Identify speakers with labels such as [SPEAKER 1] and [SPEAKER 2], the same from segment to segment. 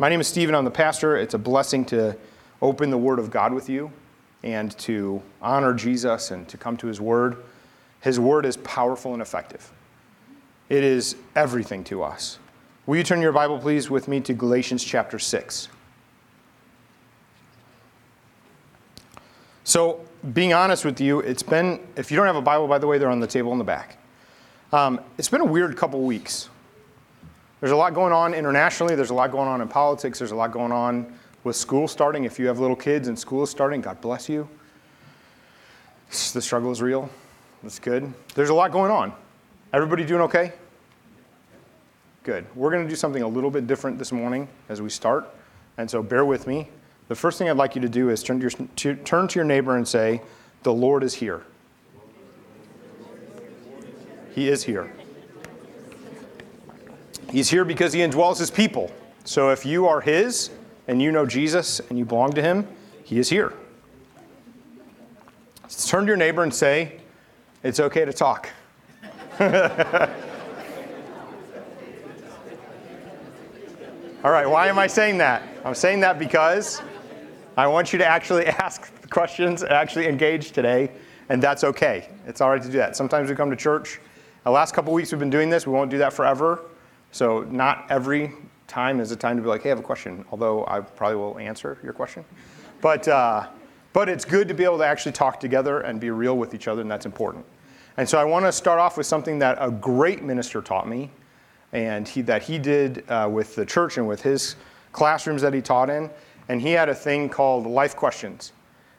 [SPEAKER 1] My name is Stephen. I'm the pastor. It's a blessing to open the Word of God with you and to honor Jesus and to come to His Word. His Word is powerful and effective, it is everything to us. Will you turn your Bible, please, with me to Galatians chapter 6? So, being honest with you, it's been, if you don't have a Bible, by the way, they're on the table in the back. Um, it's been a weird couple weeks. There's a lot going on internationally, there's a lot going on in politics, there's a lot going on with school starting. If you have little kids and school is starting, God bless you. The struggle is real. That's good. There's a lot going on. Everybody doing okay? Good. We're going to do something a little bit different this morning as we start. And so bear with me. The first thing I'd like you to do is turn to your, to, turn to your neighbor and say, The Lord is here. He is here. He's here because he indwells his people. So if you are his and you know Jesus and you belong to him, he is here. Turn to your neighbor and say, It's okay to talk. All right, why am I saying that? I'm saying that because I want you to actually ask questions, actually engage today, and that's okay. It's all right to do that. Sometimes we come to church. The last couple weeks we've been doing this. We won't do that forever. So not every time is a time to be like, hey, I have a question, although I probably will answer your question. But, uh, but it's good to be able to actually talk together and be real with each other, and that's important. And so I want to start off with something that a great minister taught me, and he, that he did uh, with the church and with his classrooms that he taught in. And he had a thing called life questions.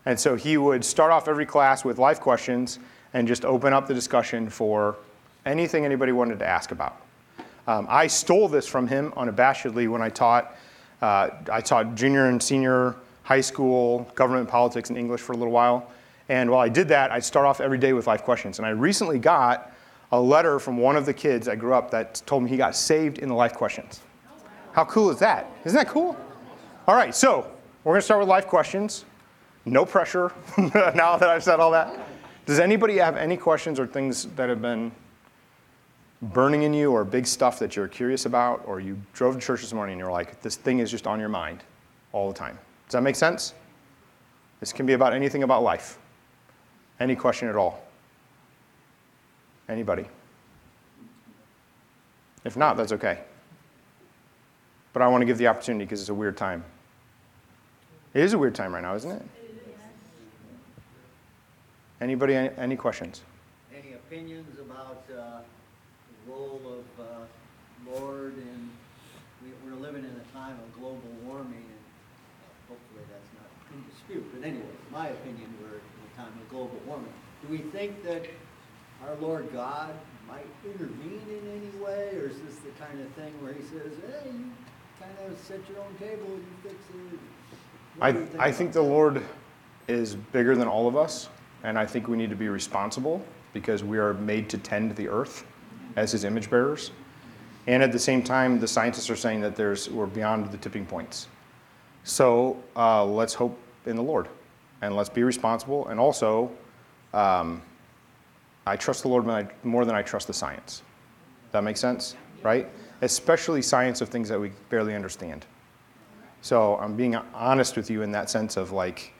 [SPEAKER 1] And so he would start off every class with life questions and just open up the discussion for anything anybody wanted to ask about. Um, I stole this from him unabashedly when I taught. Uh, I taught junior and senior high school government politics and English for a little while. And while I did that, I'd start off every day with life questions. And I recently got a letter from one of the kids I grew up that told me he got saved in the life questions. How cool is that? Isn't that cool? All right, so we're going to start with life questions. No pressure now that I've said all that. Does anybody have any questions or things that have been burning in you or big stuff that you're curious about, or you drove to church this morning and you're like, this thing is just on your mind all the time. Does that make sense? This can be about anything about life. Any question at all. Anybody? If not, that's okay. But I want to give the opportunity because it's a weird time. It is a weird time right now, isn't it? Anybody, any, any questions?
[SPEAKER 2] Any opinions about uh, role of uh, Lord and we- we're living in a time of global warming, and hopefully that's not in dispute, but anyway, my opinion, we're in a time of global warming. Do we think that our Lord God might intervene in any way, or is this the kind of thing where he says, hey, you kind of set your own table, you fix it? What
[SPEAKER 1] I,
[SPEAKER 2] you
[SPEAKER 1] I think the? Lord is bigger than all of us, and I think we need to be responsible because we are made to tend the earth as his image bearers. And at the same time, the scientists are saying that there's, we're beyond the tipping points. So uh, let's hope in the Lord and let's be responsible. And also, um, I trust the Lord more than I- trust the science. That makes sense? Right? Especially science of things that we barely understand. So I'm being honest with you in that sense of like,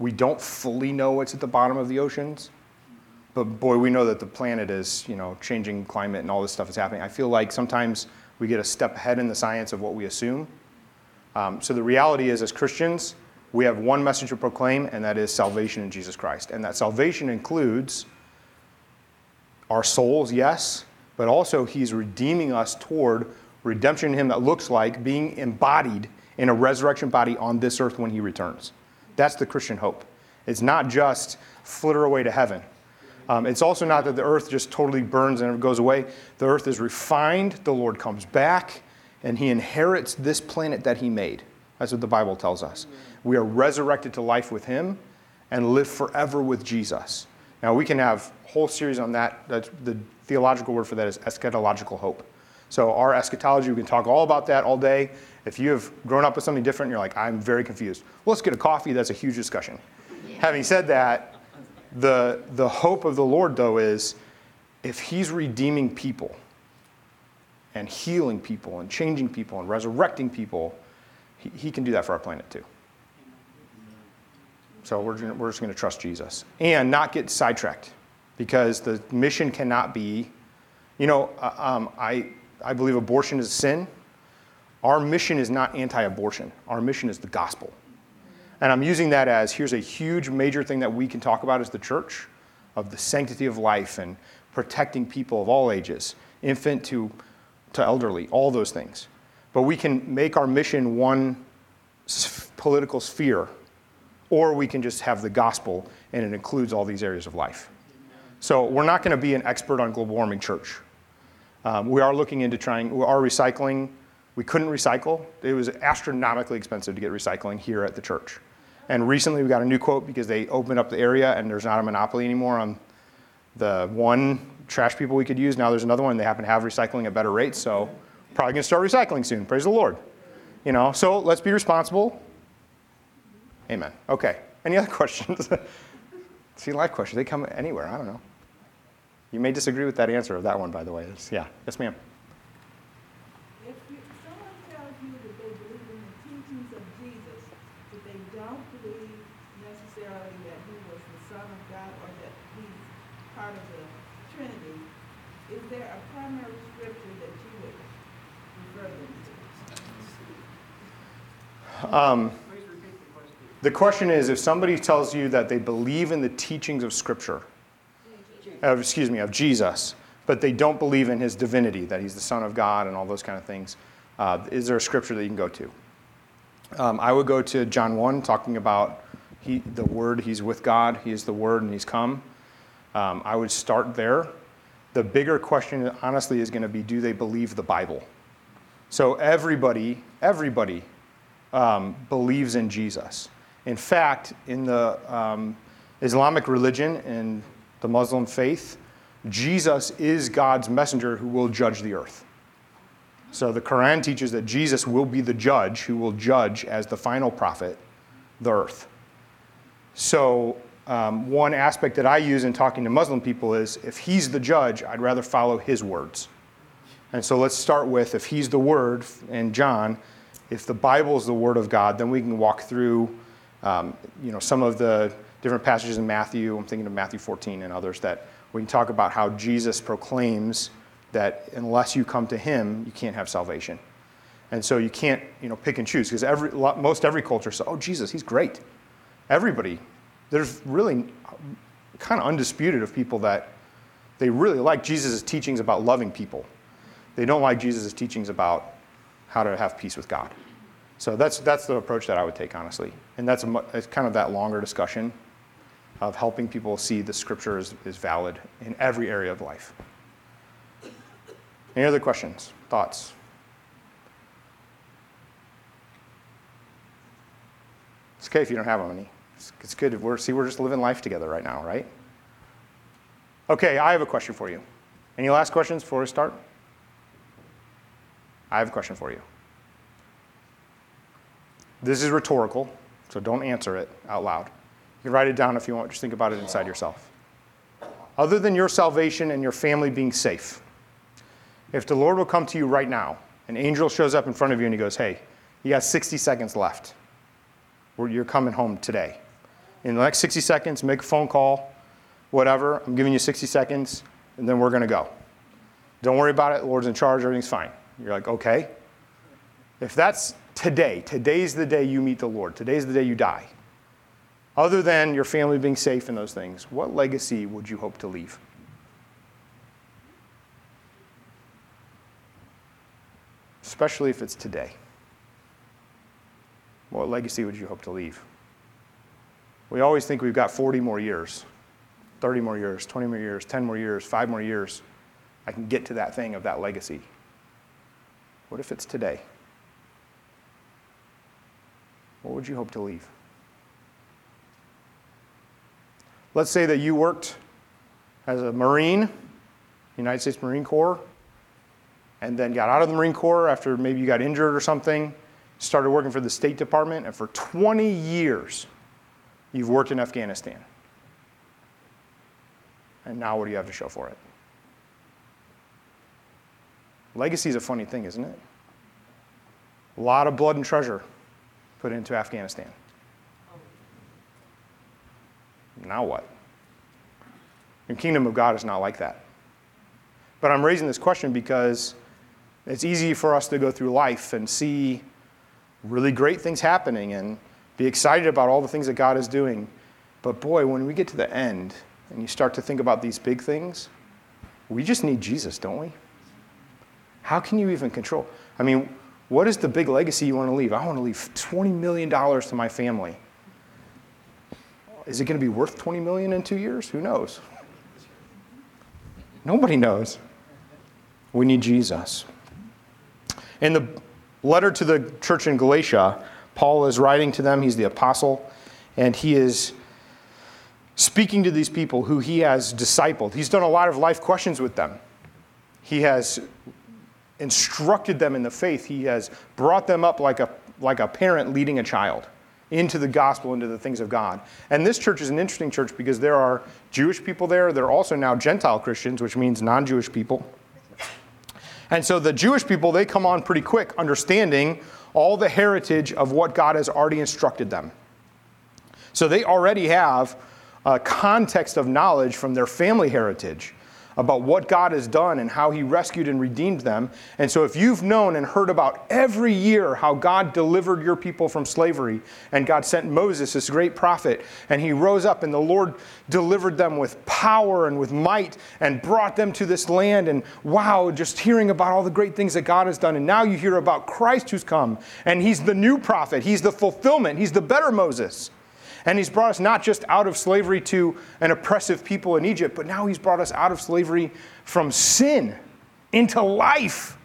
[SPEAKER 1] we don't fully know what's at the bottom of the oceans, but boy, we know that the planet is, you know, changing climate and all this stuff is happening. I feel like sometimes we get a step ahead in the science of what we assume. Um, so the reality is, as Christians, we have one message to proclaim, and that is salvation in Jesus Christ. And that salvation includes our souls, yes, but also He's redeeming us toward redemption in Him that looks like being embodied in a resurrection body on this earth when He returns. That's the Christian hope. It's not just flitter away to heaven. Um, it's also not that the earth just totally burns and goes away. The earth is refined, the Lord comes back, and He inherits this planet that He made. That's what the Bible tells us. We are resurrected to life with Him and live forever with Jesus. Now, we can have a whole series on that. That's the theological word for that is eschatological hope. So, our eschatology, we can talk all about that all day. If you have grown up with something different, you're like, I'm very confused. Well, let's get a coffee. That's a huge discussion. Having said that, the, the hope of the Lord, though, is if He's redeeming people and healing people and changing people and resurrecting people, he, he can do that for our planet too. So we're, we're just going to trust Jesus and not get sidetracked because the mission cannot be, you know, uh, um, I, I believe abortion is a sin. Our mission is not anti abortion, our mission is the gospel. And I'm using that as here's a huge major thing that we can talk about as the church of the sanctity of life and protecting people of all ages, infant to, to elderly, all those things. But we can make our mission one political sphere, or we can just have the gospel and it includes all these areas of life. So we're not going to be an expert on global warming church. Um, we are looking into trying, our recycling, we couldn't recycle. It was astronomically expensive to get recycling here at the church. And recently we got a new quote because they opened up the area and there's not a monopoly anymore on the one trash people we could use. Now there's another one. They happen to have recycling at better rates. So probably to start recycling soon. Praise the Lord. You know, so let's be responsible. Amen. Okay. Any other questions? See, life questions, they come anywhere. I don't know. You may disagree with that answer of that one, by the way. It's- yeah. Yes, ma'am.
[SPEAKER 3] If you, someone tells you that they believe in the teachings of Jesus, but they don't believe necessarily that he was the Son of God or that he's part of the Trinity, is there a primary scripture that you would refer them to?
[SPEAKER 1] Um, the question is if somebody tells you that they believe in the teachings of Scripture, of, excuse me, of Jesus, but they don't believe in his divinity, that he's the Son of God and all those kind of things, uh, is there a scripture that you can go to? Um, I would go to John 1, talking about he, the Word, he's with God, he is the Word, and he's come. Um, I would start there. The bigger question, honestly, is going to be do they believe the Bible? So everybody, everybody um, believes in Jesus. In fact, in the um, Islamic religion and the Muslim faith, Jesus is God's messenger who will judge the earth. So the Quran teaches that Jesus will be the judge who will judge as the final prophet the earth. So, um, one aspect that I use in talking to Muslim people is if he's the judge, I'd rather follow his words. And so let's start with if he's the word in John, if the Bible is the word of God, then we can walk through um, you know, some of the different passages in Matthew. I'm thinking of Matthew 14 and others that we can talk about how Jesus proclaims that unless you come to him, you can't have salvation. And so you can't you know, pick and choose because every, most every culture says, oh, Jesus, he's great. Everybody, there's really kind of undisputed of people that they really like Jesus' teachings about loving people. They don't like Jesus' teachings about how to have peace with God. So that's, that's the approach that I would take, honestly. And that's a, it's kind of that longer discussion of helping people see the scripture is, is valid in every area of life. Any other questions, thoughts? It's okay if you don't have any. It's, it's good. We're, see, we're just living life together right now, right? Okay, I have a question for you. Any last questions before we start? I have a question for you. This is rhetorical, so don't answer it out loud. You can write it down if you want, just think about it inside yourself. Other than your salvation and your family being safe, if the Lord will come to you right now, an angel shows up in front of you and he goes, Hey, you got 60 seconds left. You're coming home today. In the next 60 seconds, make a phone call, whatever. I'm giving you 60 seconds, and then we're going to go. Don't worry about it. The Lord's in charge. Everything's fine. You're like, okay. If that's today, today's the day you meet the Lord, today's the day you die. Other than your family being safe and those things, what legacy would you hope to leave? Especially if it's today. What legacy would you hope to leave? We always think we've got 40 more years, 30 more years, 20 more years, 10 more years, 5 more years. I can get to that thing of that legacy. What if it's today? What would you hope to leave? Let's say that you worked as a Marine, United States Marine Corps, and then got out of the Marine Corps after maybe you got injured or something, started working for the State Department, and for 20 years you've worked in Afghanistan. And now what do you have to show for it? Legacy is a funny thing, isn't it? A lot of blood and treasure. put into Afghanistan. Now what? The kingdom of God is not like that. But I'm raising this question because it's easy for us to go through life and see really great things happening and be excited about all the things that God is doing. But boy, when we get to the end and you start to think about these big things, we just need Jesus, don't we? How can you even control? I mean, what is the big legacy you want to leave? I want to leave $20 million to my family. Is it going to be worth 20 million in 2 years? Who knows? Nobody knows. We need Jesus. In the letter to the church in Galatia, Paul is writing to them. He's the apostle, and he is speaking to these people who he has discipled. He's done a lot of life questions with them. He has instructed them in the faith. He has brought them up like a, like a parent leading a child into the gospel, into the things of God. And this church is an interesting church because there are Jewish people there. There are also now Gentile Christians, which means non Jewish people. And so the Jewish people, they come on pretty quick, understanding all the heritage of what God has already instructed them. So they already have a context of knowledge from their family heritage about what God has done and how He rescued and redeemed them. And so, if you've known and heard about every year how God delivered your people from slavery, and God sent Moses, this great prophet, and he rose up, and the Lord delivered them with power and with might and brought them to this land. And wow, just hearing about all the great things that God has done. And now you hear about Christ who's come, and He's the new prophet, He's the fulfillment, He's the better Moses. And he's brought us not just out of slavery to an oppressive people in Egypt, but now he's brought us out of slavery from sin into life.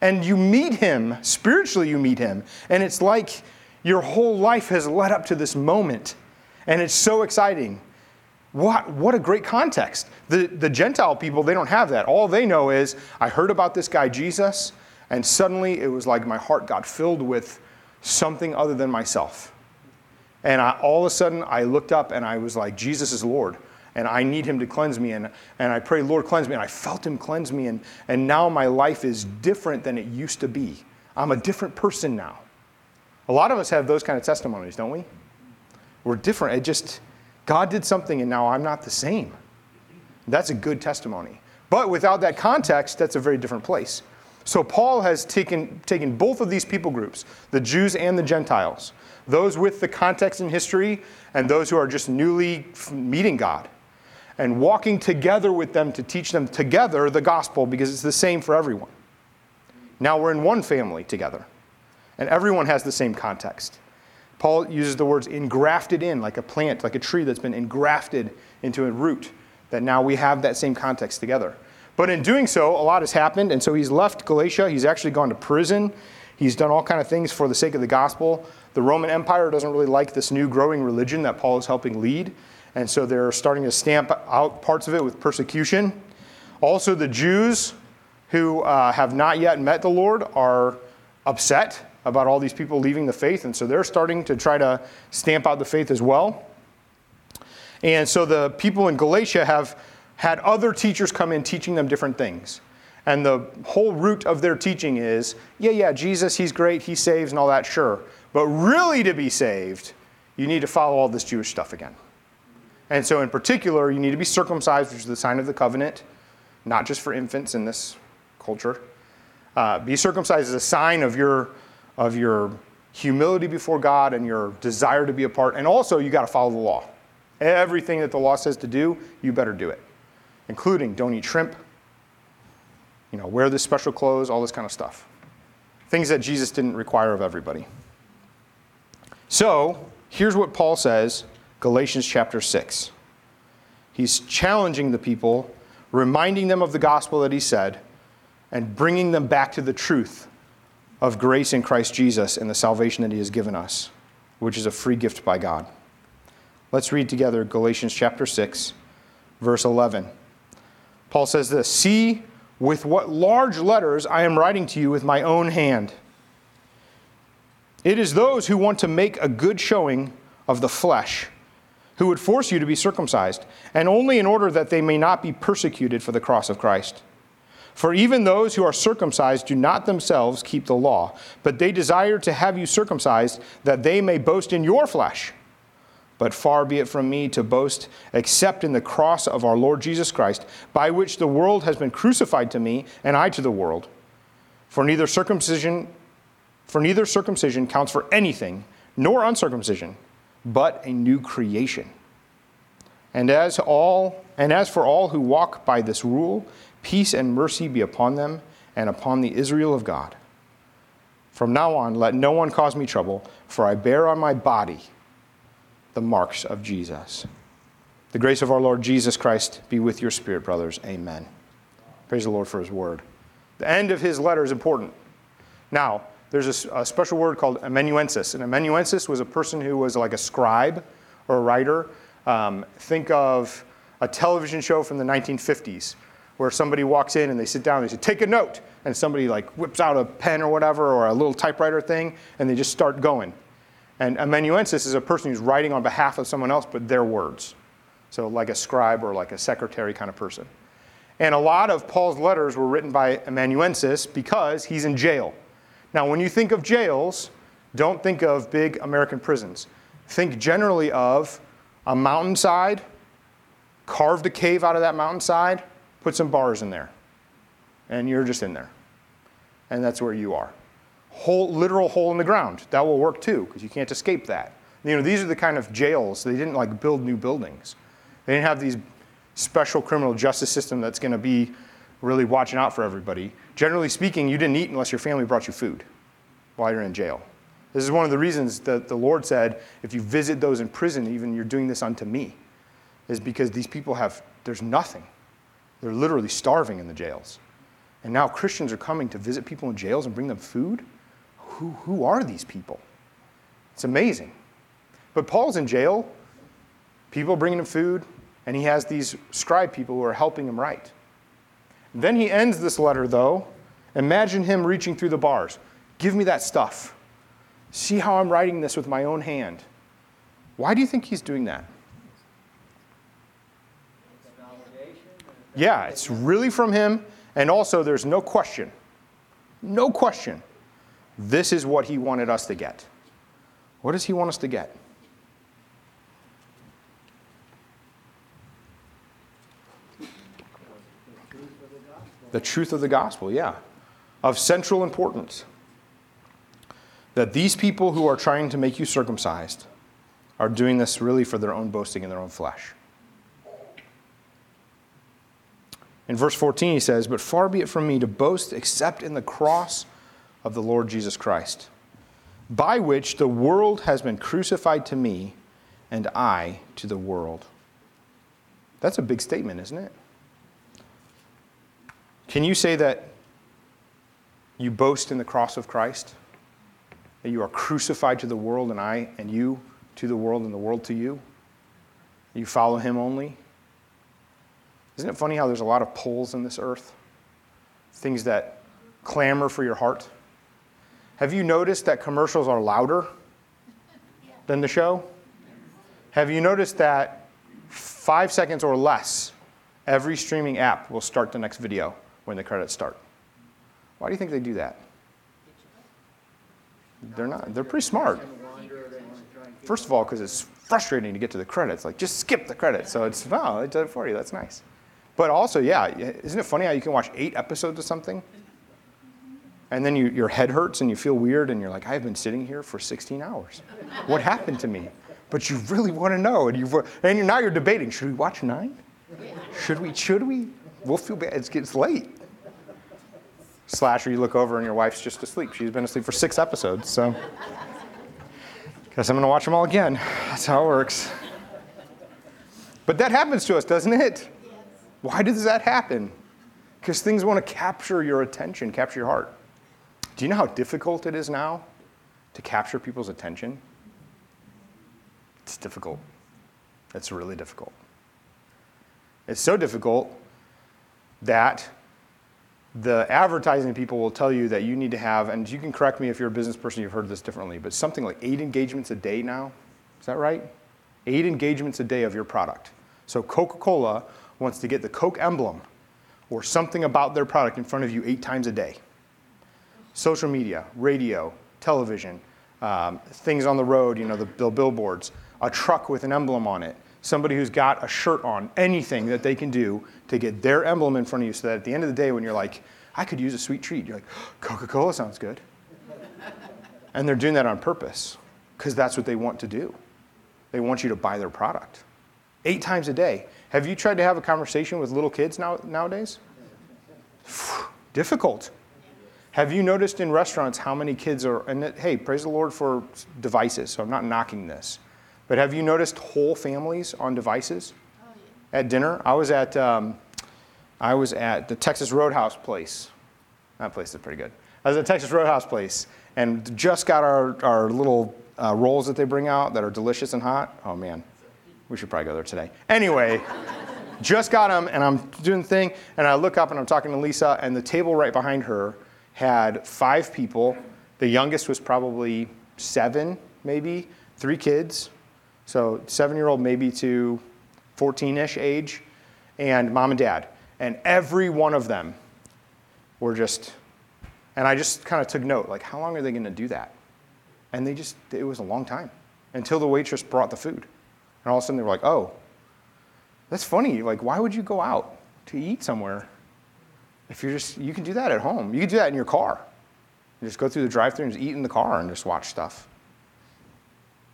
[SPEAKER 1] And you meet him, spiritually, you meet him. And it's like your whole life has led up to this moment. And it's so exciting. What, what a great context. The, the Gentile people, they don't have that. All they know is, I heard about this guy Jesus, and suddenly it was like my heart got filled with something other than myself. And I, all of a sudden, I looked up and I was like, Jesus is Lord. And I need him to cleanse me. And, and I pray, Lord, cleanse me. And I felt him cleanse me. And, and now my life is different than it used to be. I'm a different person now. A lot of us have those kind of testimonies, don't we? We're different. It just, God did something and now I'm not the same. That's a good testimony. But without that context, that's a very different place. So Paul has taken, taken both of these people groups, the Jews and the Gentiles, those with the context and history, and those who are just newly meeting God, and walking together with them to teach them together the gospel because it's the same for everyone. Now we're in one family together, and everyone has the same context. Paul uses the words engrafted in, like a plant, like a tree that's been engrafted into a root, that now we have that same context together. But in doing so, a lot has happened, and so he's left Galatia. He's actually gone to prison. He's done all kind of things for the sake of the gospel. The Roman Empire doesn't really like this new growing religion that Paul is helping lead, and so they're starting to stamp out parts of it with persecution. Also, the Jews who uh, have not yet met the Lord are upset about all these people leaving the faith, and so they're starting to try to stamp out the faith as well. And so the people in Galatia have had other teachers come in teaching them different things. And the whole root of their teaching is yeah, yeah, Jesus, he's great, he saves and all that, sure. But really, to be saved, you need to follow all this Jewish stuff again. And so, in particular, you need to be circumcised, which is the sign of the covenant, not just for infants in this culture. Uh, be circumcised is a sign of your, of your humility before God and your desire to be a part. And also, you got to follow the law. Everything that the law says to do, you better do it, including don't eat shrimp, you know, wear this special clothes, all this kind of stuff. Things that Jesus didn't require of everybody. So, here's what Paul says Galatians chapter 6. He's challenging the people, reminding them of the gospel that he said, and bringing them back to the truth of grace in Christ Jesus and the salvation that he has given us, which is a free gift by God. Let's read together Galatians chapter 6, verse 11. Paul says this See with what large letters I am writing to you with my own hand. It is those who want to make a good showing of the flesh who would force you to be circumcised, and only in order that they may not be persecuted for the cross of Christ. For even those who are circumcised do not themselves keep the law, but they desire to have you circumcised, that they may boast in your flesh. But far be it from me to boast except in the cross of our Lord Jesus Christ, by which the world has been crucified to me, and I to the world. For neither circumcision, for neither circumcision counts for anything, nor uncircumcision, but a new creation. And as all and as for all who walk by this rule, peace and mercy be upon them and upon the Israel of God. From now on, let no one cause me trouble, for I bear on my body the marks of Jesus. The grace of our Lord Jesus Christ be with your spirit, brothers. Amen. Praise the Lord for his word. The end of his letter is important. Now, there's a, a special word called amanuensis. An amanuensis was a person who was like a scribe or a writer. Um, think of a television show from the 1950s where somebody walks in and they sit down and they say, take a note. And somebody like whips out a pen or whatever or a little typewriter thing and they just start going. And amanuensis is a person who's writing on behalf of someone else, but their words. So, like a scribe or like a secretary kind of person. And a lot of Paul's letters were written by amanuensis because he's in jail. Now, when you think of jails, don't think of big American prisons. Think generally of a mountainside, carved a cave out of that mountainside, put some bars in there, and you're just in there. And that's where you are hole, literal hole in the ground. That will work too, because you can't escape that. You know, these are the kind of jails. They didn't like build new buildings. They didn't have these special criminal justice system that's going to be really watching out for everybody. Generally speaking, you didn't eat unless your family brought you food while you're in jail. This is one of the reasons that the Lord said, if you visit those in prison, even you're doing this unto me, is because these people have, there's nothing. They're literally starving in the jails. And now Christians are coming to visit people in jails and bring them food who, who are these people? It's amazing. But Paul's in jail, people bringing him food, and he has these scribe people who are helping him write. Then he ends this letter, though. Imagine him reaching through the bars. Give me that stuff. See how I'm writing this with my own hand. Why do you think he's doing that? Yeah, it's really from him. And also, there's no question. No question this is what he wanted us to get. What does he want us to get? The truth of the gospel, yeah. Of central importance. That these people who are trying to make you circumcised are doing this really for their own boasting in their own flesh. In verse 14, he says, But far be it from me to boast except in the cross of the Lord Jesus Christ, by which the world has been crucified to me and I to the world. That's a big statement, isn't it? Can you say that you boast in the cross of Christ? That you are crucified to the world and I and you to the world and the world to you? You follow him only? Isn't it funny how there's a lot of poles in this earth? Things that clamor for your heart? Have you noticed that commercials are louder than the show? Have you noticed that five seconds or less, every streaming app will start the next video when the credits start? Why do you think they do that? They're not. They're pretty smart. First of all, because it's frustrating to get to the credits. Like, just skip the credits. So it's, no, it does it for you. That's nice. But also, yeah, isn't it funny how you can watch eight episodes of something and then you, your head hurts and you feel weird and you're like, I've been sitting here for 16 hours. What happened to me? But you really want to know. And, you've, and you're, now you're debating should we watch nine? Should we? Should we? We'll feel bad. It's, it's late. Slasher, you look over and your wife's just asleep. She's been asleep for six episodes. So, guess I'm going to watch them all again. That's how it works. But that happens to us, doesn't it? Why does that happen? Because things want to capture your attention, capture your heart. Do you know how difficult it is now to capture people's attention? It's difficult. It's really difficult. It's so difficult that the advertising people will tell you that you need to have, and you can correct me if you're a business person, you've heard this differently, but something like eight engagements a day now. Is that right? Eight engagements a day of your product. So Coca Cola wants to get the Coke emblem or something about their product in front of you eight times a day. Social media, radio, television, um, things on the road, you know, the, the billboards, a truck with an emblem on it, somebody who's got a shirt on, anything that they can do to get their emblem in front of you so that at the end of the day, when you're like, I could use a sweet treat, you're like, Coca Cola sounds good. and they're doing that on purpose because that's what they want to do. They want you to buy their product. Eight times a day. Have you tried to have a conversation with little kids now, nowadays? Difficult. Have you noticed in restaurants how many kids are, and hey, praise the Lord for devices, so I'm not knocking this. But have you noticed whole families on devices at dinner? I was at, um, I was at the Texas Roadhouse place. That place is pretty good. I was at Texas Roadhouse place and just got our, our little uh, rolls that they bring out that are delicious and hot. Oh man, we should probably go there today. Anyway, just got them and I'm doing the thing and I look up and I'm talking to Lisa and the table right behind her had five people. The youngest was probably seven, maybe, three kids. So seven year old, maybe to 14 ish age, and mom and dad. And every one of them were just, and I just kind of took note like, how long are they going to do that? And they just, it was a long time until the waitress brought the food. And all of a sudden they were like, oh, that's funny. Like, why would you go out to eat somewhere if you're just, you can do that at home. You can do that in your car. You just go through the drive through and just eat in the car and just watch stuff.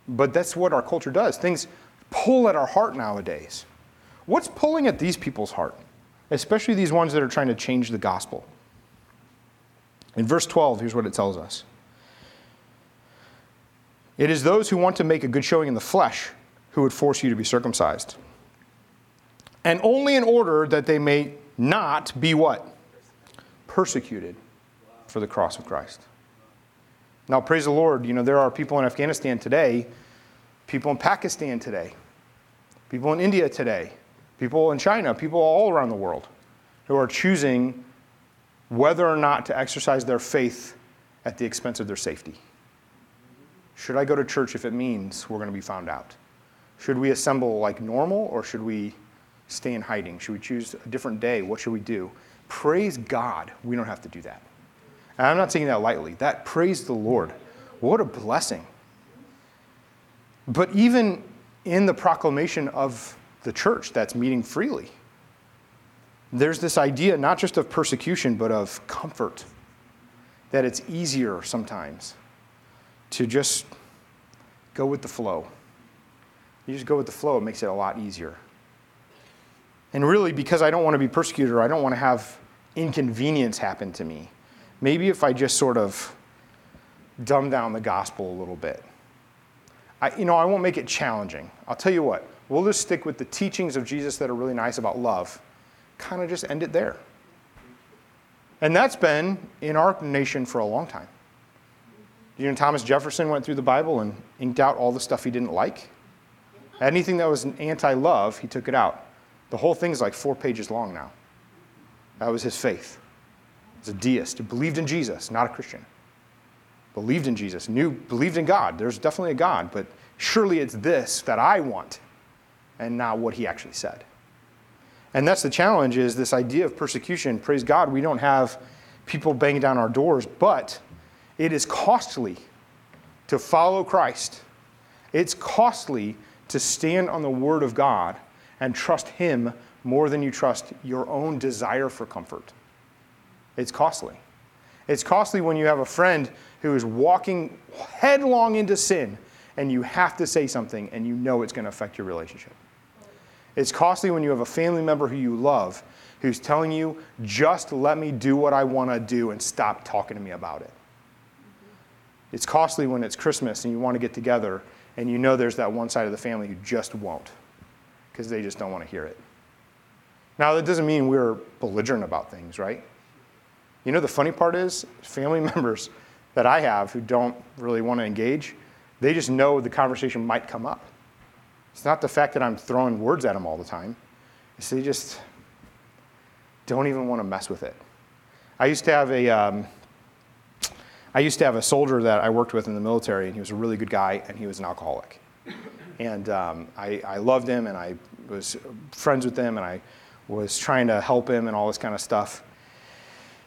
[SPEAKER 1] But that's what our culture does. Things pull at our heart nowadays. What's pulling at these people's heart? Especially these ones that are trying to change the gospel. In verse 12, here's what it tells us It is those who want to make a good showing in the flesh who would force you to be circumcised. And only in order that they may not be what? Persecuted for the cross of Christ. Now, praise the Lord, you know, there are people in Afghanistan today, people in Pakistan today, people in India today, people in China, people all around the world who are choosing whether or not to exercise their faith at the expense of their safety. Should I go to church if it means we're going to be found out? Should we assemble like normal or should we stay in hiding? Should we choose a different day? What should we do? Praise God, we don't have to do that. And I'm not taking that lightly. That praise the Lord. What a blessing. But even in the proclamation of the church that's meeting freely, there's this idea not just of persecution, but of comfort. That it's easier sometimes to just go with the flow. You just go with the flow, it makes it a lot easier. And really, because I don't want to be persecuted or I don't want to have inconvenience happen to me, maybe if I just sort of dumb down the gospel a little bit. I, you know, I won't make it challenging. I'll tell you what, we'll just stick with the teachings of Jesus that are really nice about love, kind of just end it there. And that's been in our nation for a long time. You know, Thomas Jefferson went through the Bible and inked out all the stuff he didn't like. Anything that was anti love, he took it out. The whole thing is like four pages long now. That was his faith. He was a deist. He believed in Jesus, not a Christian. Believed in Jesus, knew, believed in God. There's definitely a God, but surely it's this that I want and not what he actually said. And that's the challenge is this idea of persecution. Praise God, we don't have people banging down our doors, but it is costly to follow Christ. It's costly to stand on the word of God and trust Him more than you trust your own desire for comfort. It's costly. It's costly when you have a friend who is walking headlong into sin and you have to say something and you know it's going to affect your relationship. It's costly when you have a family member who you love who's telling you, just let me do what I want to do and stop talking to me about it. It's costly when it's Christmas and you want to get together and you know there's that one side of the family who just won't because they just don't want to hear it. Now, that doesn't mean we're belligerent about things, right? You know, the funny part is, family members that I have who don't really want to engage, they just know the conversation might come up. It's not the fact that I'm throwing words at them all the time, it's they just don't even want to mess with it. I used to have a, um, I used to have a soldier that I worked with in the military, and he was a really good guy, and he was an alcoholic. And um, I, I, loved him, and I was friends with him, and I was trying to help him and all this kind of stuff.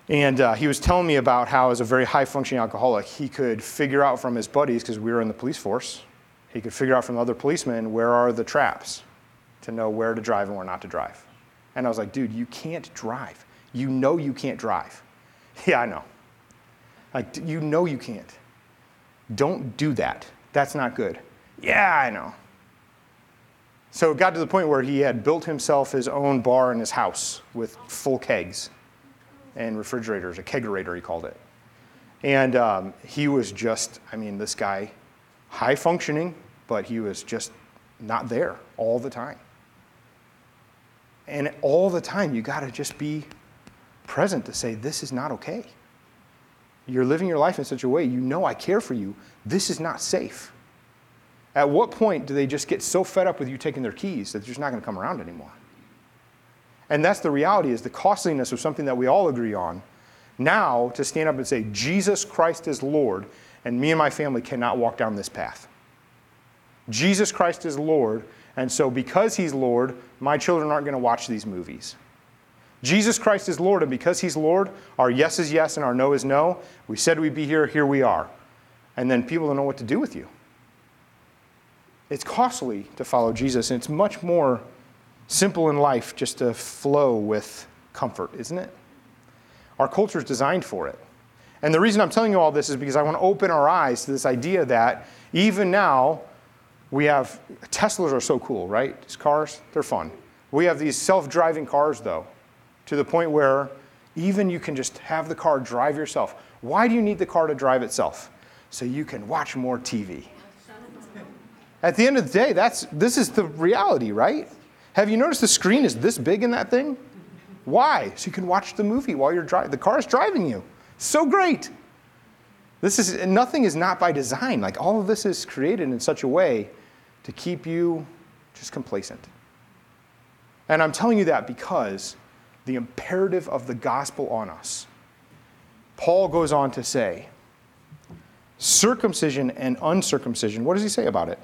[SPEAKER 1] And uh, he was telling me about how, as a very high functioning alcoholic, he could figure out from his buddies, because we were in the police force, he could figure out from other policemen where are the traps to know where to drive and where not to drive. And I was like, dude, you can't drive. You know you can't drive. Yeah, I know. Like, you know you can't. Don't do that. That's not good. Yeah, I know. So it got to the point where he had built himself his own bar in his house with full kegs and refrigerators, a kegerator, he called it. And um, he was just, I mean, this guy, high functioning, but he was just not there all the time. And all the time, you got to just be present to say, this is not okay. You're living your life in such a way, you know I care for you. This is not safe. At what point do they just get so fed up with you taking their keys that they're just not going to come around anymore? And that's the reality is the costliness of something that we all agree on. Now to stand up and say, Jesus Christ is Lord, and me and my family cannot walk down this path. Jesus Christ is Lord, and so because he's Lord, my children aren't going to watch these movies. Jesus Christ is Lord, and because He's Lord, our yes is yes and our no is no. We said we'd be here, here we are. And then people don't know what to do with you. It's costly to follow Jesus, and it's much more simple in life just to flow with comfort, isn't it? Our culture is designed for it. And the reason I'm telling you all this is because I want to open our eyes to this idea that even now, we have Teslas are so cool, right? These cars, they're fun. We have these self driving cars, though to the point where even you can just have the car drive yourself. Why do you need the car to drive itself? So you can watch more TV. At the end of the day, that's, this is the reality, right? Have you noticed the screen is this big in that thing? Why? So you can watch the movie while you're driving. The car is driving you. So great. This is nothing is not by design. Like all of this is created in such a way to keep you just complacent. And I'm telling you that because the imperative of the gospel on us. Paul goes on to say, circumcision and uncircumcision, what does he say about it?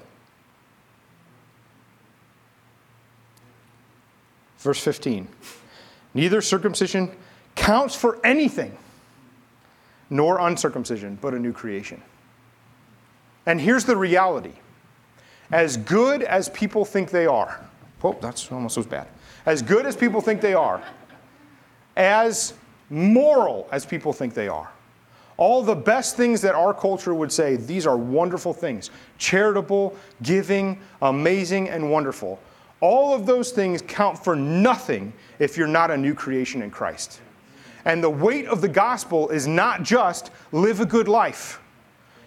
[SPEAKER 1] Verse 15 Neither circumcision counts for anything, nor uncircumcision, but a new creation. And here's the reality as good as people think they are, oh, that's almost as bad. As good as people think they are, as moral as people think they are. All the best things that our culture would say, these are wonderful things charitable, giving, amazing, and wonderful. All of those things count for nothing if you're not a new creation in Christ. And the weight of the gospel is not just live a good life.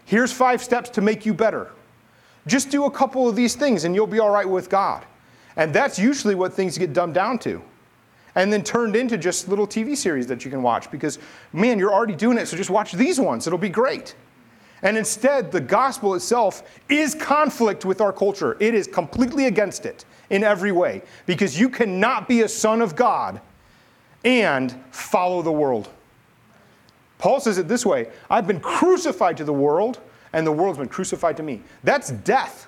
[SPEAKER 1] Here's five steps to make you better. Just do a couple of these things and you'll be all right with God. And that's usually what things get dumbed down to and then turned into just little TV series that you can watch because, man, you're already doing it, so just watch these ones. It'll be great. And instead, the gospel itself is conflict with our culture. It is completely against it in every way because you cannot be a son of God and follow the world. Paul says it this way I've been crucified to the world, and the world's been crucified to me. That's death.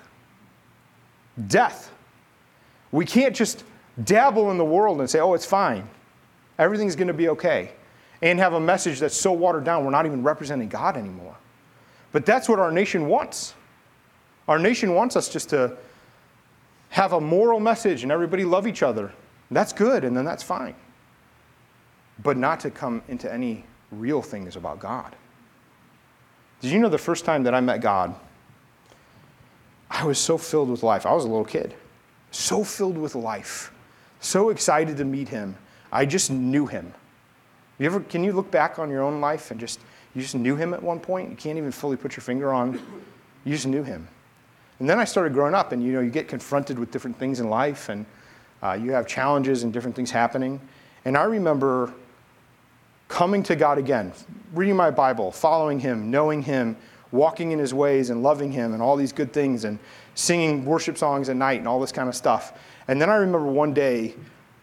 [SPEAKER 1] Death. We can't just dabble in the world and say, oh, it's fine. Everything's going to be okay. And have a message that's so watered down, we're not even representing God anymore. But that's what our nation wants. Our nation wants us just to have a moral message and everybody love each other. That's good, and then that's fine. But not to come into any real things about God. Did you know the first time that I met God, I was so filled with life. I was a little kid, so filled with life so excited to meet him. I just knew him. You ever, can you look back on your own life and just, you just knew him at one point? You can't even fully put your finger on, you just knew him. And then I started growing up, and you know, you get confronted with different things in life, and uh, you have challenges and different things happening. And I remember coming to God again, reading my Bible, following Him, knowing Him, walking in His ways, and loving Him, and all these good things, and singing worship songs at night, and all this kind of stuff. And then I remember one day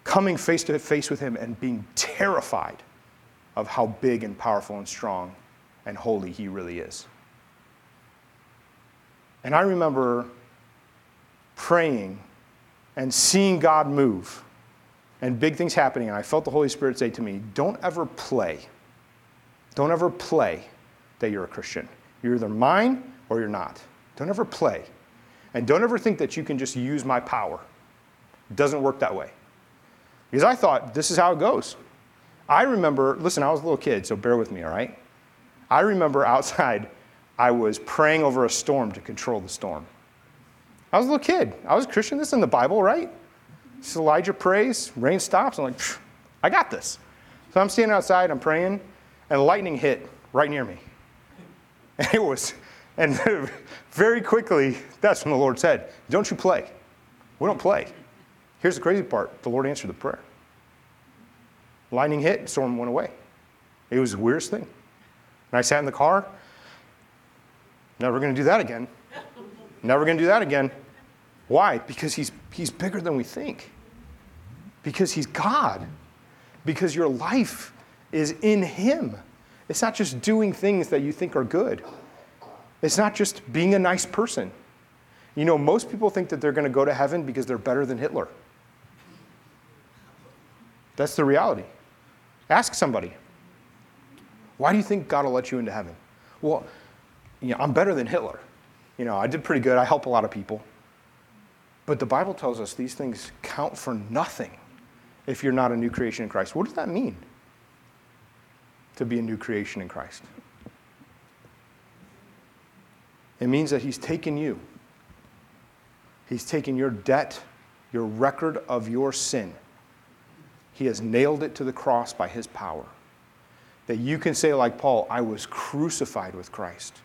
[SPEAKER 1] coming face to face with him and being terrified of how big and powerful and strong and holy he really is. And I remember praying and seeing God move and big things happening, and I felt the Holy Spirit say to me, Don't ever play. Don't ever play that you're a Christian. You're either mine or you're not. Don't ever play. And don't ever think that you can just use my power. It doesn't work that way. Because I thought, this is how it goes. I remember, listen, I was a little kid, so bear with me, all right? I remember outside, I was praying over a storm to control the storm. I was a little kid. I was a Christian. This is in the Bible, right? So Elijah prays, rain stops. I'm like, I got this. So I'm standing outside, I'm praying, and lightning hit right near me. And it was, and very quickly, that's when the Lord said, Don't you play. We don't play. Here's the crazy part the Lord answered the prayer. Lightning hit, storm went away. It was the weirdest thing. And I sat in the car, never going to do that again. Never going to do that again. Why? Because he's, he's bigger than we think. Because he's God. Because your life is in him. It's not just doing things that you think are good, it's not just being a nice person. You know, most people think that they're going to go to heaven because they're better than Hitler. That's the reality. Ask somebody, why do you think God will let you into heaven? Well, you know, I'm better than Hitler. You know, I did pretty good. I help a lot of people. But the Bible tells us these things count for nothing if you're not a new creation in Christ. What does that mean? To be a new creation in Christ. It means that He's taken you, He's taken your debt, your record of your sin. He has nailed it to the cross by His power. That you can say, like Paul, I was crucified with Christ.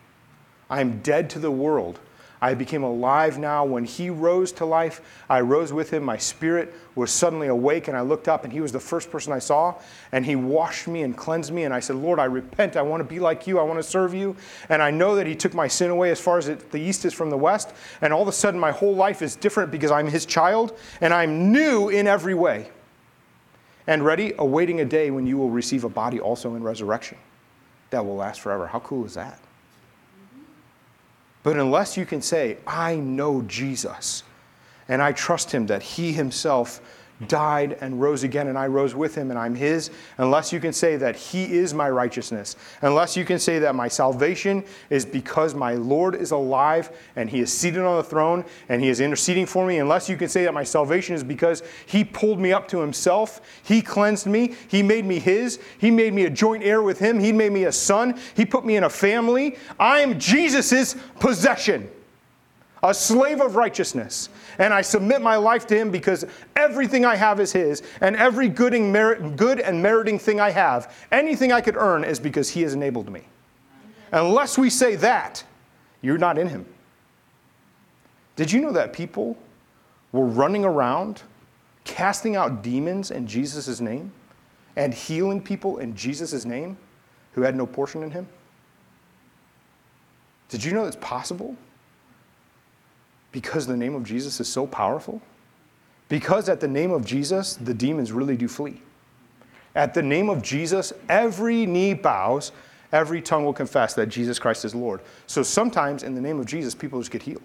[SPEAKER 1] I am dead to the world. I became alive now. When he rose to life, I rose with him. My spirit was suddenly awake, and I looked up, and he was the first person I saw. And he washed me and cleansed me. And I said, Lord, I repent. I want to be like you. I want to serve you. And I know that he took my sin away as far as it, the east is from the west. And all of a sudden, my whole life is different because I'm his child, and I'm new in every way. And ready, awaiting a day when you will receive a body also in resurrection that will last forever. How cool is that? But unless you can say, I know Jesus and I trust him that he himself died and rose again, and I rose with him and I'm his, unless you can say that he is my righteousness, unless you can say that my salvation is because my Lord is alive and he is seated on the throne and he is interceding for me, unless you can say that my salvation is because he pulled me up to himself, he cleansed me, he made me his, he made me a joint heir with him, he made me a son, he put me in a family, I am Jesus's possession a slave of righteousness. And I submit my life to him because everything I have is his, and every good and, merit, good and meriting thing I have, anything I could earn, is because he has enabled me. Unless we say that, you're not in him. Did you know that people were running around casting out demons in Jesus' name and healing people in Jesus' name who had no portion in him? Did you know it's possible? Because the name of Jesus is so powerful? Because at the name of Jesus, the demons really do flee. At the name of Jesus, every knee bows, every tongue will confess that Jesus Christ is Lord. So sometimes in the name of Jesus, people just get healed.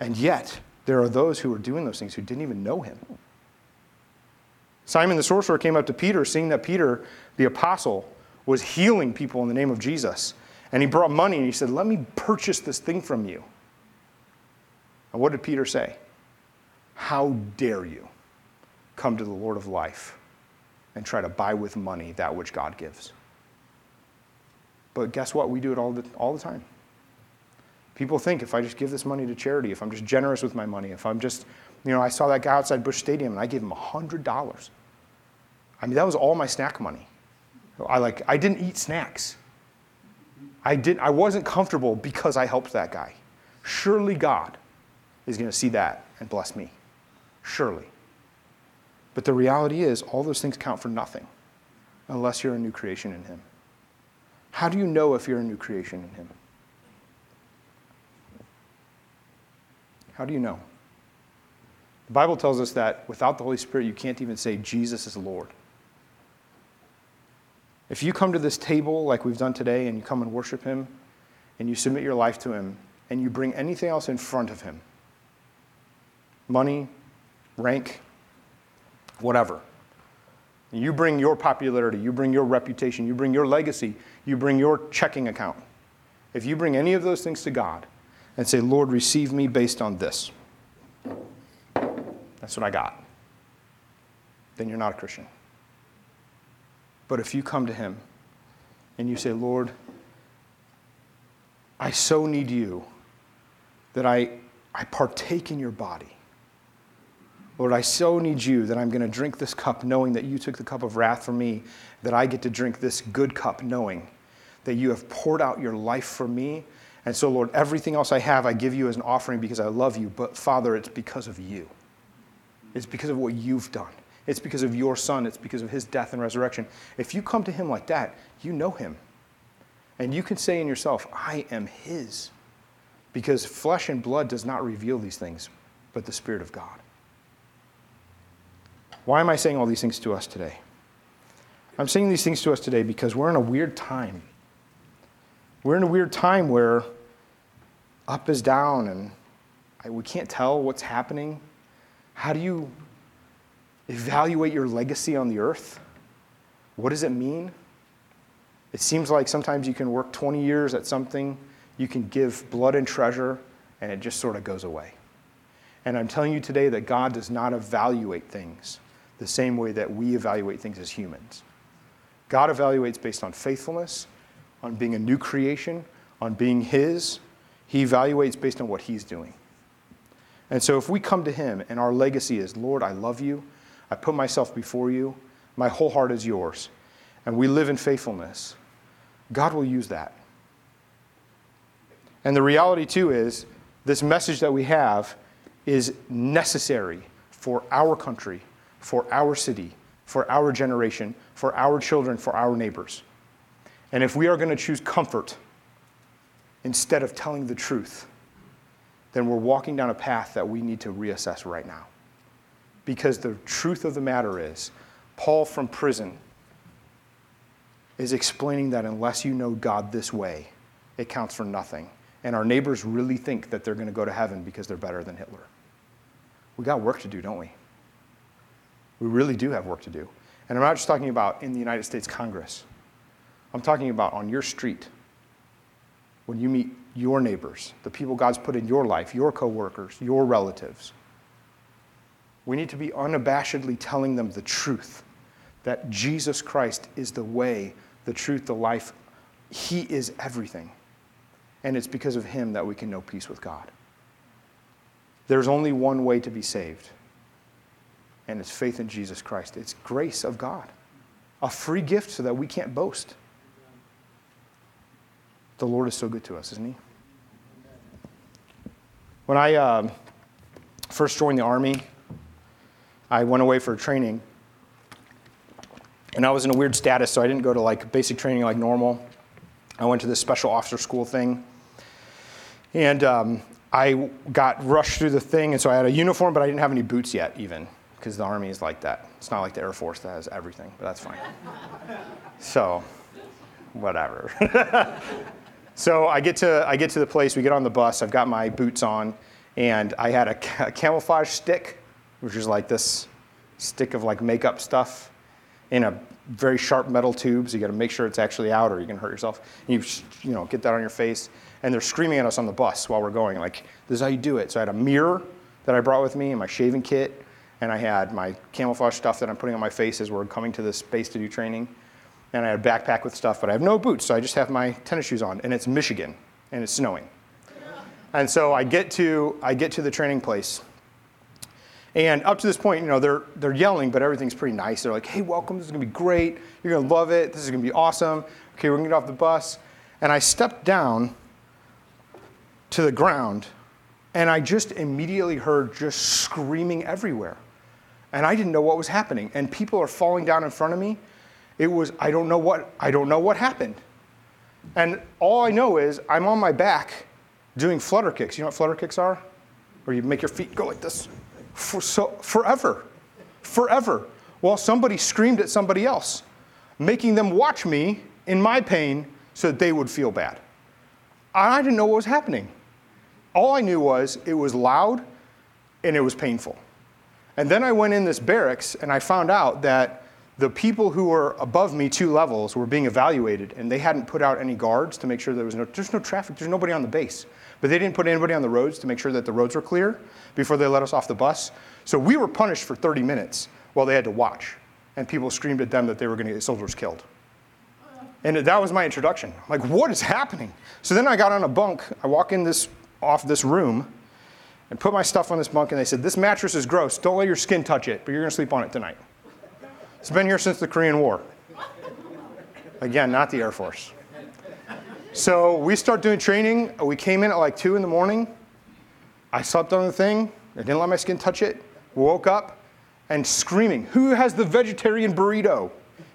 [SPEAKER 1] And yet, there are those who are doing those things who didn't even know him. Simon the sorcerer came up to Peter, seeing that Peter, the apostle, was healing people in the name of Jesus. And he brought money and he said, Let me purchase this thing from you. And what did Peter say? How dare you come to the Lord of life and try to buy with money that which God gives? But guess what? We do it all the, all the time. People think if I just give this money to charity, if I'm just generous with my money, if I'm just, you know, I saw that guy outside Busch Stadium and I gave him $100. I mean, that was all my snack money. I like, I didn't eat snacks. I, didn't, I wasn't comfortable because I helped that guy. Surely God is going to see that and bless me. Surely. But the reality is, all those things count for nothing unless you're a new creation in Him. How do you know if you're a new creation in Him? How do you know? The Bible tells us that without the Holy Spirit, you can't even say Jesus is Lord. If you come to this table like we've done today and you come and worship Him and you submit your life to Him and you bring anything else in front of Him, money, rank, whatever. You bring your popularity, you bring your reputation, you bring your legacy, you bring your checking account. If you bring any of those things to God and say, Lord, receive me based on this, that's what I got, then you're not a Christian. But if you come to Him and you say, Lord, I so need you that I, I partake in your body. Lord, I so need you that I'm going to drink this cup knowing that you took the cup of wrath for me, that I get to drink this good cup knowing that you have poured out your life for me. And so, Lord, everything else I have, I give you as an offering because I love you. But, Father, it's because of you. It's because of what you've done. It's because of your Son. It's because of his death and resurrection. If you come to him like that, you know him. And you can say in yourself, I am his. Because flesh and blood does not reveal these things, but the Spirit of God. Why am I saying all these things to us today? I'm saying these things to us today because we're in a weird time. We're in a weird time where up is down and we can't tell what's happening. How do you evaluate your legacy on the earth? What does it mean? It seems like sometimes you can work 20 years at something, you can give blood and treasure, and it just sort of goes away. And I'm telling you today that God does not evaluate things the same way that we evaluate things as humans. God evaluates based on faithfulness, on being a new creation, on being His. He evaluates based on what He's doing. And so if we come to Him and our legacy is, Lord, I love you, I put myself before you, my whole heart is yours, and we live in faithfulness, God will use that. And the reality, too, is this message that we have is necessary for our country, for our city, for our generation, for our children, for our neighbors. And if we are going to choose comfort instead of telling the truth, then we're walking down a path that we need to reassess right now. Because the truth of the matter is, Paul from prison is explaining that unless you know God this way, it counts for nothing. And our neighbors really think that they're going to go to heaven because they're better than Hitler. We got work to do, don't we? We really do have work to do. And I'm not just talking about in the United States Congress. I'm talking about on your street, when you meet your neighbors, the people God's put in your life, your coworkers, your relatives. We need to be unabashedly telling them the truth that Jesus Christ is the way, the truth, the life. He is everything. And it's because of him that we can know peace with God. There's only one way to be saved, and it's faith in Jesus Christ. It's grace of God, a free gift so that we can't boast. The Lord is so good to us, isn't He? When I uh, first joined the Army, I went away for training. And I was in a weird status, so I didn't go to like basic training like normal. I went to this special officer school thing. And um, I got rushed through the thing, and so I had a uniform, but I didn't have any boots yet, even, because the Army is like that. It's not like the Air Force that has everything, but that's fine. so, whatever. so I get, to, I get to the place, we get on the bus, I've got my boots on, and I had a, ca- a camouflage stick, which is like this stick of like makeup stuff in a very sharp metal tube, so you got to make sure it's actually out, or you can hurt yourself. And you, you know, get that on your face, and they're screaming at us on the bus while we're going, like, "This is how you do it." So I had a mirror that I brought with me, and my shaving kit, and I had my camouflage stuff that I'm putting on my face as we're coming to this base to do training, and I had a backpack with stuff, but I have no boots, so I just have my tennis shoes on, and it's Michigan, and it's snowing, and so I get to I get to the training place. And up to this point, you know, they're, they're yelling, but everything's pretty nice. They're like, hey, welcome, this is gonna be great. You're gonna love it. This is gonna be awesome. Okay, we're gonna get off the bus. And I stepped down to the ground, and I just immediately heard just screaming everywhere. And I didn't know what was happening. And people are falling down in front of me. It was, I don't know what, I don't know what happened. And all I know is I'm on my back doing flutter kicks. You know what flutter kicks are? Where you make your feet go like this for so forever, forever, while somebody screamed at somebody else, making them watch me in my pain so that they would feel bad. I didn't know what was happening. All I knew was it was loud and it was painful. And then I went in this barracks and I found out that the people who were above me two levels were being evaluated and they hadn't put out any guards to make sure there was no there's no traffic there's nobody on the base. But they didn't put anybody on the roads to make sure that the roads were clear before they let us off the bus. So we were punished for 30 minutes while they had to watch and people screamed at them that they were going to get soldiers killed. And that was my introduction. Like what is happening? So then i got on a bunk i walk in this off this room and put my stuff on this bunk and they said this mattress is gross don't let your skin touch it but you're going to sleep on it tonight it's been here since the Korean War. Again, not the Air Force. So we start doing training. We came in at like 2 in the morning. I slept on the thing. I didn't let my skin touch it. Woke up and screaming, Who has the vegetarian burrito?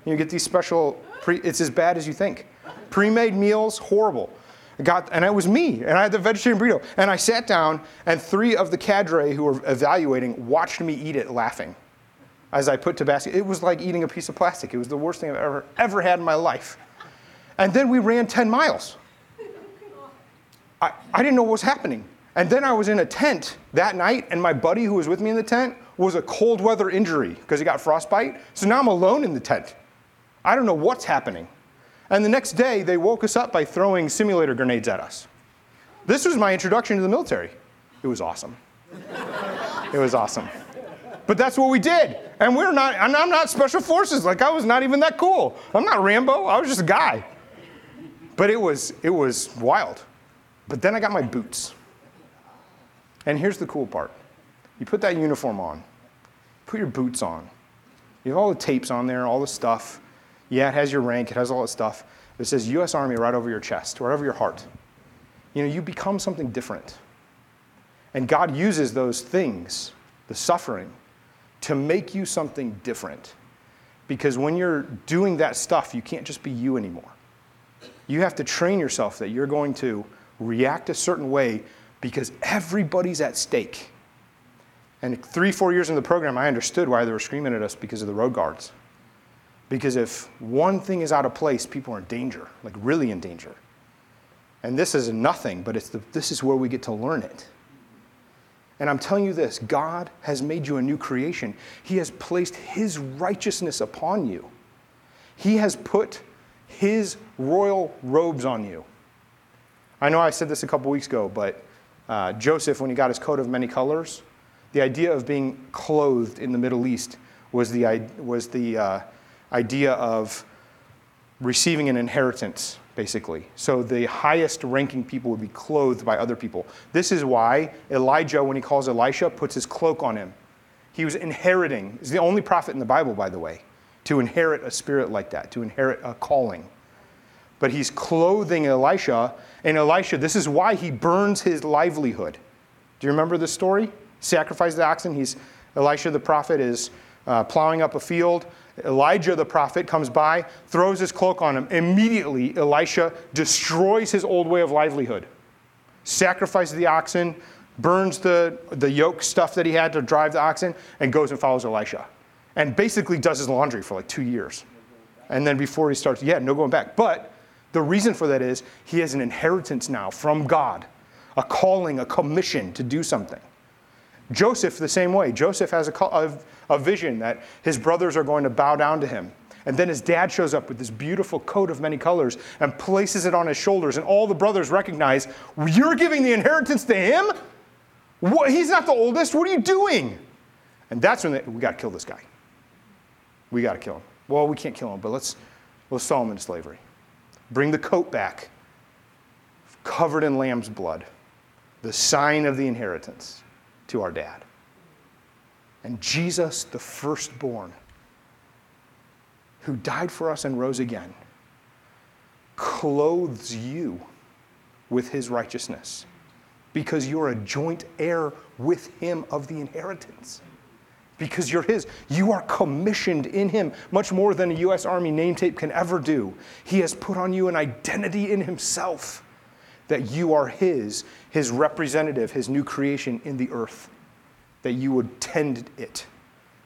[SPEAKER 1] You get these special, pre, it's as bad as you think. Pre made meals, horrible. Got, and it was me, and I had the vegetarian burrito. And I sat down, and three of the cadre who were evaluating watched me eat it laughing as I put Tabasco. It was like eating a piece of plastic. It was the worst thing I've ever, ever had in my life. And then we ran 10 miles. I, I didn't know what was happening. And then I was in a tent that night, and my buddy who was with me in the tent was a cold weather injury because he got frostbite. So now I'm alone in the tent. I don't know what's happening. And the next day, they woke us up by throwing simulator grenades at us. This was my introduction to the military. It was awesome. it was awesome. But that's what we did. And we're not, and I'm not special forces. Like I was not even that cool. I'm not Rambo. I was just a guy. But it was, it was wild. But then I got my boots. And here's the cool part. You put that uniform on, put your boots on. You have all the tapes on there, all the stuff. Yeah, it has your rank, it has all that stuff. It says US Army right over your chest, right over your heart. You know, you become something different. And God uses those things, the suffering, to make you something different. Because when you're doing that stuff, you can't just be you anymore. You have to train yourself that you're going to react a certain way because everybody's at stake. And three, four years in the program, I understood why they were screaming at us because of the road guards. Because if one thing is out of place, people are in danger, like really in danger. And this is nothing, but it's the, this is where we get to learn it. And I'm telling you this God has made you a new creation. He has placed His righteousness upon you. He has put His royal robes on you. I know I said this a couple weeks ago, but uh, Joseph, when he got his coat of many colors, the idea of being clothed in the Middle East was the, was the uh, idea of receiving an inheritance basically. So the highest ranking people would be clothed by other people. This is why Elijah, when he calls Elisha, puts his cloak on him. He was inheriting, he's the only prophet in the Bible, by the way, to inherit a spirit like that, to inherit a calling. But he's clothing Elisha, and Elisha, this is why he burns his livelihood. Do you remember this story? Sacrifice the oxen. He's Elisha the prophet is uh, plowing up a field. Elijah the prophet comes by, throws his cloak on him. Immediately, Elisha destroys his old way of livelihood, sacrifices the oxen, burns the, the yoke stuff that he had to drive the oxen, and goes and follows Elisha. And basically does his laundry for like two years. And then before he starts, yeah, no going back. But the reason for that is he has an inheritance now from God, a calling, a commission to do something. Joseph, the same way. Joseph has a, a, a, vision that his brothers are going to bow down to him. And then his dad shows up with this beautiful coat of many colors and places it on his shoulders. And all the brothers recognize, You're giving the inheritance to him? What? He's not the oldest. What are you doing? And that's when they, we got to kill this guy. We got to kill him. Well, we can't kill him, but let's, let's sell him into slavery. Bring the coat back, covered in lamb's blood, the sign of the inheritance to our dad. And Jesus, the firstborn, who died for us and rose again, clothes you with his righteousness because you're a joint heir with him of the inheritance. Because you're his. You are commissioned in him much more than a U.S. Army name tape can ever do. He has put on you an identity in himself that you are His, His representative, His new creation in the earth, that you would tend it,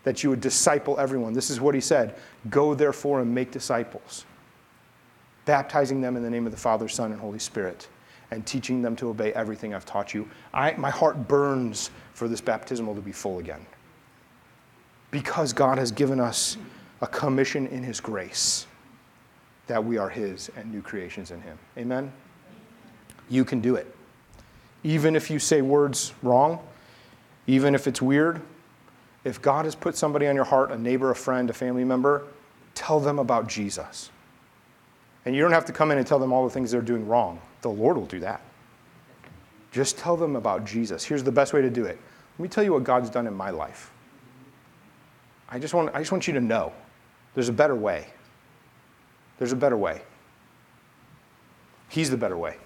[SPEAKER 1] that you would disciple everyone. This is what He said Go therefore and make disciples, baptizing them in the name of the Father, Son, and Holy Spirit, and teaching them to obey everything I've taught you. I, my heart burns for this baptismal to be full again. because God has given us a commission in His grace that we are His and new creations in Him. Amen? You can do it. Even if you say words wrong, even if it's weird, if God has put somebody on your heart, a neighbor, a friend, a family member, tell them about Jesus. And you don't have to come in and tell them all the things they're doing wrong. The Lord will do that. Just tell them about Jesus. Here's the best way to do it. Let me tell you what God's done in my life. I just want, I just want you to know there's a better way. There's a better way. He's the better way.